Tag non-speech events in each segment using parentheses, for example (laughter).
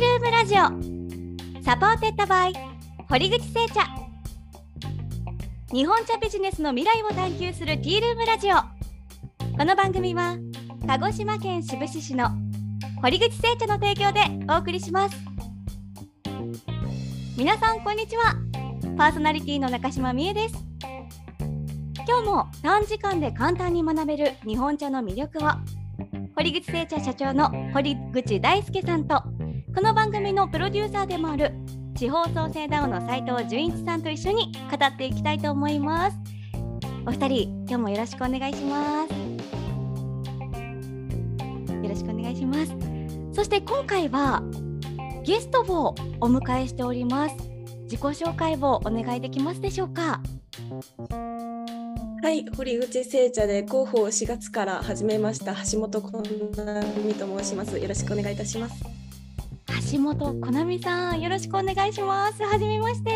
ールームラジオ。サポーテッドバイ堀口製茶。日本茶ビジネスの未来を探求するティールームラジオ。この番組は鹿児島県志布志市の堀口製茶の提供でお送りします。皆さんこんにちは。パーソナリティの中島美恵です。今日も短時間で簡単に学べる日本茶の魅力を堀口製茶社長の堀口大輔さんとこの番組のプロデューサーでもある地方創生ダウの斉藤純一さんと一緒に語っていきたいと思います。お二人今日もよろしくお願いします。よろしくお願いします。そして今回はゲストをお迎えしております。自己紹介をお願いできますでしょうか？はい、堀口製茶で広報4月から始めました橋本こなみと申します。よろしくお願いいたします。橋本こなみさん、よろしくお願いします。はじめまして。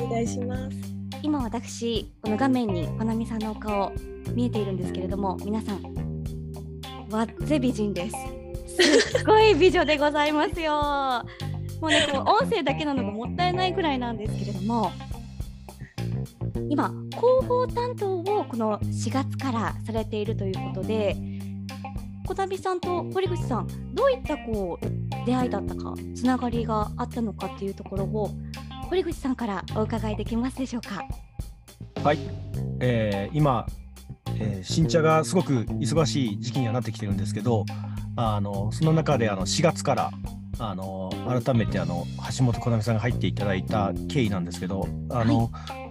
お願いします。今私この画面にこなみさんのお顔見えているんですけれども、皆さんわっぜ美人です。(laughs) すっごい美女でございますよ。もうね、こう音声だけなのがもったいないくらいなんですけれども。今広報担当をこの4月からされているということで小旅さんと堀口さんどういったこう出会いだったかつながりがあったのかっていうところを堀口さんからお伺いできますでしょうか？はい、えー、今、えー、新茶がすごく忙しい時期にはなってきてるんですけどあのその中であの4月からあの改めてあの橋本好美さんが入っていただいた経緯なんですけどあの、はい。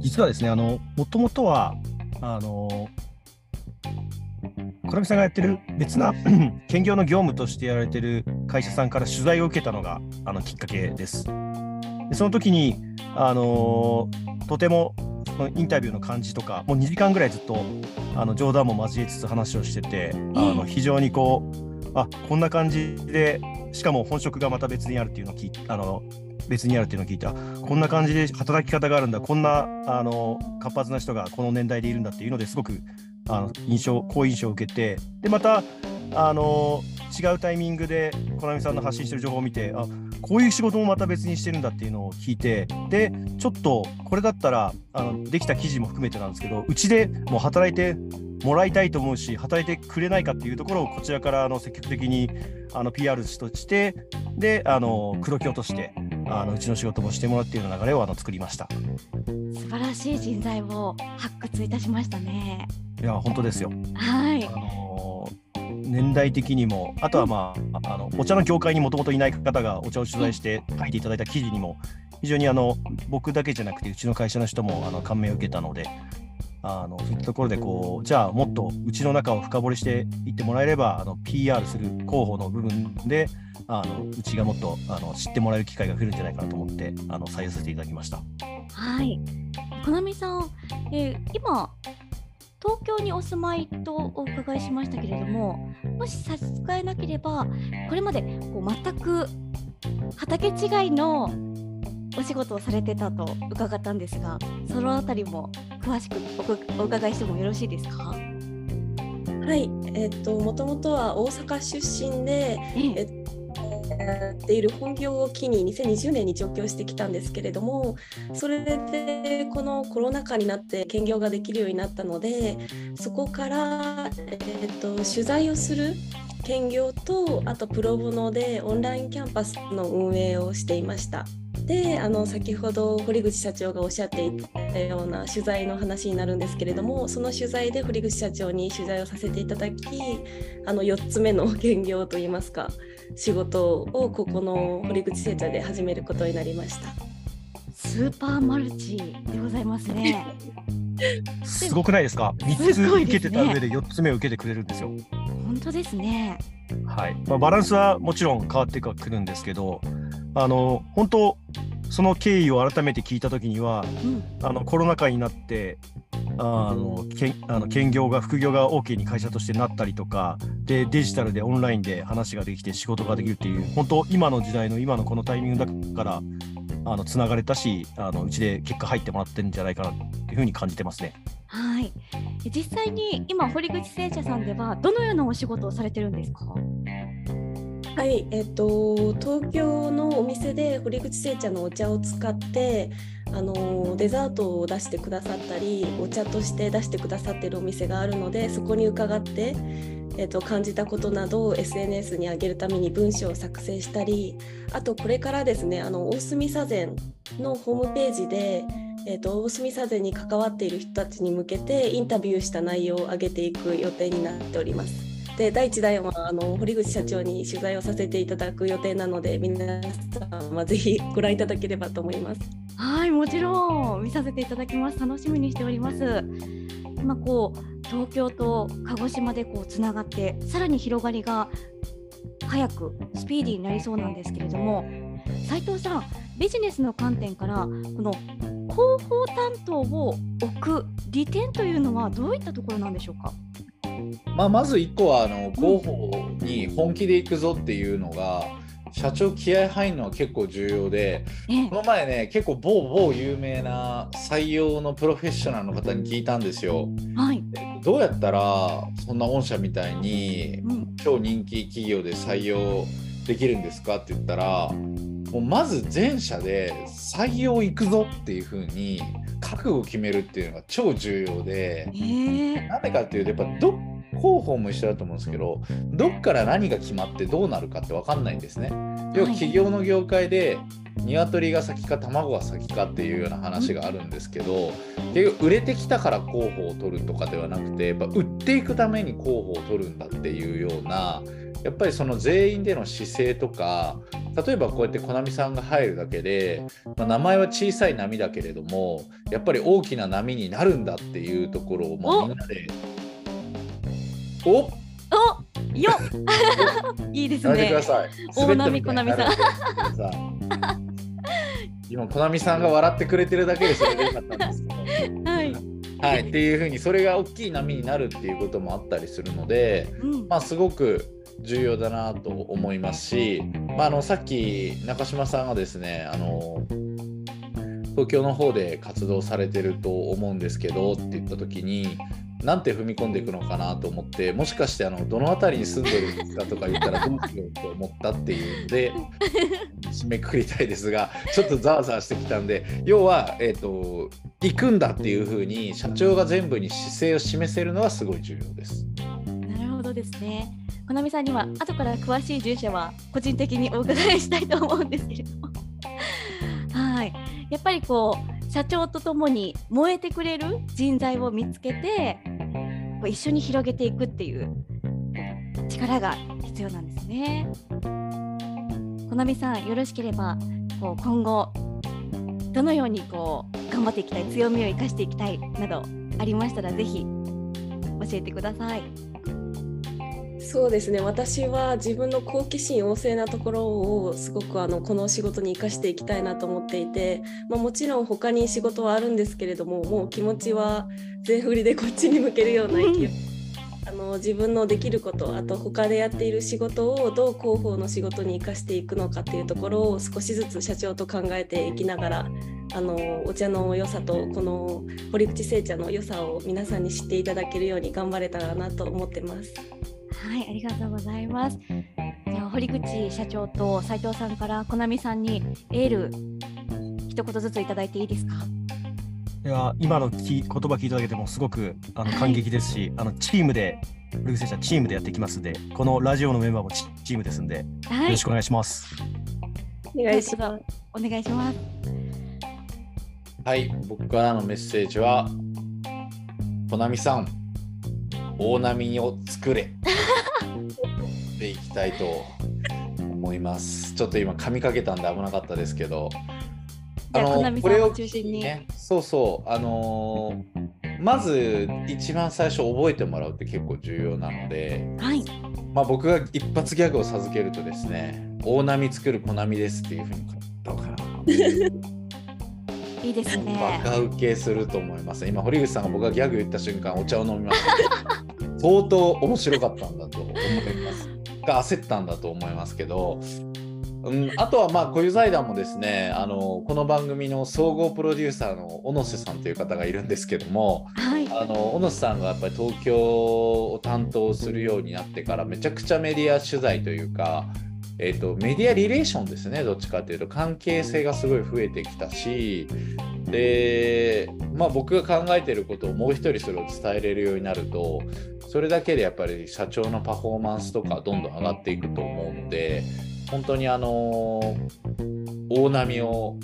実はですね、あの、もともとは、あの、小波さんがやってる別な (clears throat) 兼業の業務としてやられてる会社さんから取材を受けたのがあのきっかけです。でその時に、あのとてもそのインタビューの感じとか、もう2時間ぐらいずっとあの冗談も交えつつ話をしてて、あの非常にこう、あこんな感じで、しかも本職がまた別にあるっていうのを聞いあの別にあるっていうのを聞いたこんな感じで働き方があるんだこんなあの活発な人がこの年代でいるんだっていうのですごくあの印象好印象を受けてでまたあの違うタイミングで小波さんの発信してる情報を見てあこういう仕事もまた別にしてるんだっていうのを聞いてでちょっとこれだったらあのできた記事も含めてなんですけどうちでもう働いてもらいたいと思うし働いてくれないかっていうところをこちらからあの積極的にあの PR としてであの口説き落としてあのうちの仕事もしてもらうっていう流れをあの作りました。素晴らしい人材を発掘いたしましたね。いや本当ですよ。はい。あの年代的にもあとはまああのお茶の業界にもともといない方がお茶を取材して書いていただいた記事にも非常にあの僕だけじゃなくてうちの会社の人もあの感銘を受けたのであのそういったところでこうじゃあもっとうちの中を深掘りしていってもらえればあの PR する広報の部分であのうちがもっとあの知ってもらえる機会が増えるんじゃないかなと思ってあの採用させていただきました。はい、こなみさん、えー、今東京にお住まいとお伺いしましたけれどももし差し支えなければこれまでこう全く畑違いのお仕事をされてたと伺ったんですがそのあたりも詳しくお伺いしてもよろしいですか？はい、えっ、ともともとは大阪出身で、えっやっている本業を機に2020年に上京してきたんですけれどもそれでこのコロナ禍になって兼業ができるようになったのでそこから、えっと、取材をする兼業とあとプロボノでオンラインキャンパスの運営をしていました。であの先ほど堀口社長がおっしゃっていたような取材の話になるんですけれどもその取材で堀口社長に取材をさせていただきあの4つ目の兼業といいますか仕事をここの堀口製茶で始めることになりました。スーパーマルチでございますね。(laughs) すごくないですか？3つ受けてた上で4つ目を受けてくれるんですよ。本当ですね。はい。まあ、バランスはもちろん変わってくるんですけどあの本当その経緯を改めて聞いた時には、うん、あのコロナ禍になってあのけあの兼業が副業が OK に会社としてなったりとかでデジタルでオンラインで話ができて仕事ができるっていう本当今の時代の今のこのタイミングだからあのつながれたしあのうちで結果入ってもらってるんじゃないかなっていうふうに感じてますね。はい実際に今堀口製茶さんではどのようなお仕事をされてるんですか？はい、えっと東京のお店で堀口製茶のお茶を使ってあのデザートを出してくださったりお茶として出してくださってるお店があるのでそこに伺って、えっと、感じたことなどを SNS に上げるために文章を作成したりあとこれからですねあの大隅左膳のホームページでえーと、大隅左膳に関わっている人たちに向けてインタビューした内容を上げていく予定になっております。で第1弾はあの堀口社長に取材をさせていただく予定なので皆さんはぜひご覧いただければと思います。はいもちろん見させていただきます楽しみにしております。今こう東京と鹿児島でこうつながってさらに広がりが早くスピーディーになりそうなんですけれども斉藤さんビジネスの観点からこの広報担当を置く利点というのはどういったところなんでしょうか？まあ、まず1個はあの広報に本気でいくぞっていうのが、社長気合入るのは結構重要で、この前ね結構某某有名な採用のプロフェッショナルの方に聞いたんですよ。はい、どうやったらそんな御社みたいに、超人気企業で採用できるんですかって言ったらもうまず全社で採用行くぞっていう風に覚悟を決めるっていうのが超重要で、えー、なんでかっていうとやっぱど広報も一緒だと思うんですけどどっから何が決まってどうなるかって分かんないんですね。要は企業の業界で鶏が先か卵が先かっていうような話があるんですけど結局売れてきたから広報を取るとかではなくてやっぱ売っていくために広報を取るんだっていうようなやっぱりその全員での姿勢とか例えばこうやってコナミさんが入るだけで、まあ、名前は小さい波だけれどもやっぱり大きな波になるんだっていうところをもうみんなでおおよ (laughs) いいですね。ください。大波さん。今コナミさんが笑ってくれてるだけでそれでよかったんですけど。はい。はい、っていうふうにそれが大きい波になるっていうこともあったりするので、うん、まあすごく重要だなと思いますし、まあ、あのさっき中島さんがですねあの東京の方で活動されてると思うんですけどって言った時になんて踏み込んでいくのかなと思ってもしかしてあのどの辺りに住んでるんですかとか言ったらどうしようと思ったっていうので締めくくりたいですがちょっとざわざわしてきたんで要は、えーと、行くんだっていうふうに社長が全部に姿勢を示せるのはすごい重要です。なるほどですね。こなみさんには後から詳しい住所は個人的にお伺いしたいと思うんですけれどもはいやっぱりこう社長とともに燃えてくれる人材を見つけてこう一緒に広げていくっていう力が必要なんですね。こなみさんよろしければこう今後どのようにこう頑張っていきたい強みを生かしていきたいなどありましたらぜひ教えてください。そうですね私は自分の好奇心旺盛なところをすごくあのこの仕事に生かしていきたいなと思っていて、まあ、もちろん他に仕事はあるんですけれどももう気持ちは全振りでこっちに向けるような勢い。あの自分のできることあと他でやっている仕事をどう広報の仕事に生かしていくのかっていうところを少しずつ社長と考えていきながらあのお茶の良さとこの堀口製茶の良さを皆さんに知っていただけるように頑張れたらなと思ってます。はい、ありがとうございます。じゃあ堀口社長と斉藤さんからコナミさんにエール一言ずついただいていいですか？いや今のき言葉聞いただけでもすごくあの感激ですし、はい、あのチームで堀口社長チームでやっていきますんで、このラジオのメンバーもチームですんで、はい、よろしくお願いします。お願いします。お願いします。はい、僕からのメッセージは、コナミさん、大波を作れでいきたいと思います。ちょっと今噛みかけたんで危なかったですけど。あのこれを中心に、ね、そうそうあのー、まず一番最初覚えてもらうって結構重要なので、はい、まあ、僕が一発ギャグを授けるとですね大波作る小波ですっていうふうに書ったかな。(laughs) いいですね。バカ受けすると思います。今堀口さんが僕がギャグ言った瞬間お茶を飲みました。相当面白かったんだと思います。が焦ったんだと思いますけど、うん、あとはまあ小遊財団もですねあのこの番組の総合プロデューサーの小野瀬さんという方がいるんですけども、はい、あの小野瀬さんがやっぱり東京を担当するようになってからめちゃくちゃメディア取材というかえーと、メディアリレーションですねどっちかっていうと。関係性がすごい増えてきたしで、まあ、僕が考えてることをもう一人それを伝えれるようになるとそれだけでやっぱり社長のパフォーマンスとかどんどん上がっていくと思うので本当にあの大波を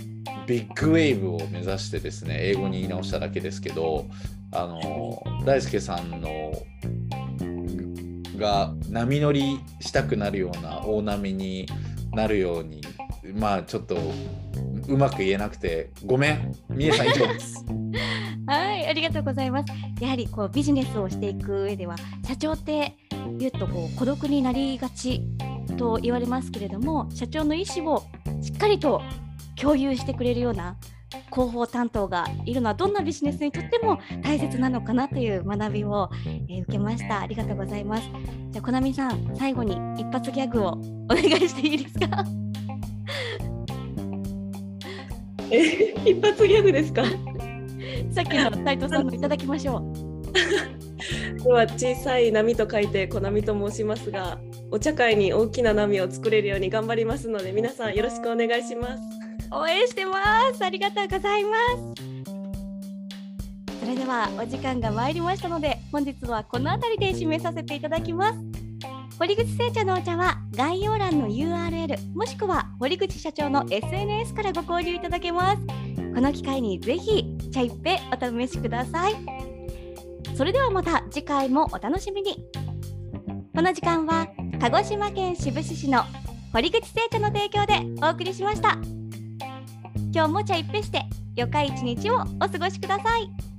ビッグウェーブを目指してですね英語に言い直しただけですけどあの大輔さんのが波乗りしたくなるような大波になるようにまあちょっとうまく言えなくてごめん。みえさん以上。で (laughs) すはいありがとうございます。やはりこうビジネスをしていく上では社長って言うとこう孤独になりがちと言われますけれども社長の意思をしっかりと共有してくれるような広報担当がいるのはどんなビジネスにとっても大切なのかなという学びを、えー、受けました。ありがとうございます。じゃあコナミさん最後に一発ギャグをお願いしていいですか？え一発ギャグですか？(laughs) さっきの斉藤さんのいただきましょう。では小さい波と書いてコナミと申しますがお茶会に大きな波を作れるように頑張りますので皆さんよろしくお願いします。応援してます。ありがとうございます。それではお時間が参りましたので本日はこの辺りで締めさせていただきます堀口製茶のお茶は概要欄の URL もしくは堀口社長の SNS からご購入いただけます。この機会にぜひ茶一杯お試しください。それではまた次回もお楽しみに。この時間は鹿児島県志布志市の堀口製茶の提供でお送りしました。今日も茶一杯して良か一日をお過ごしください。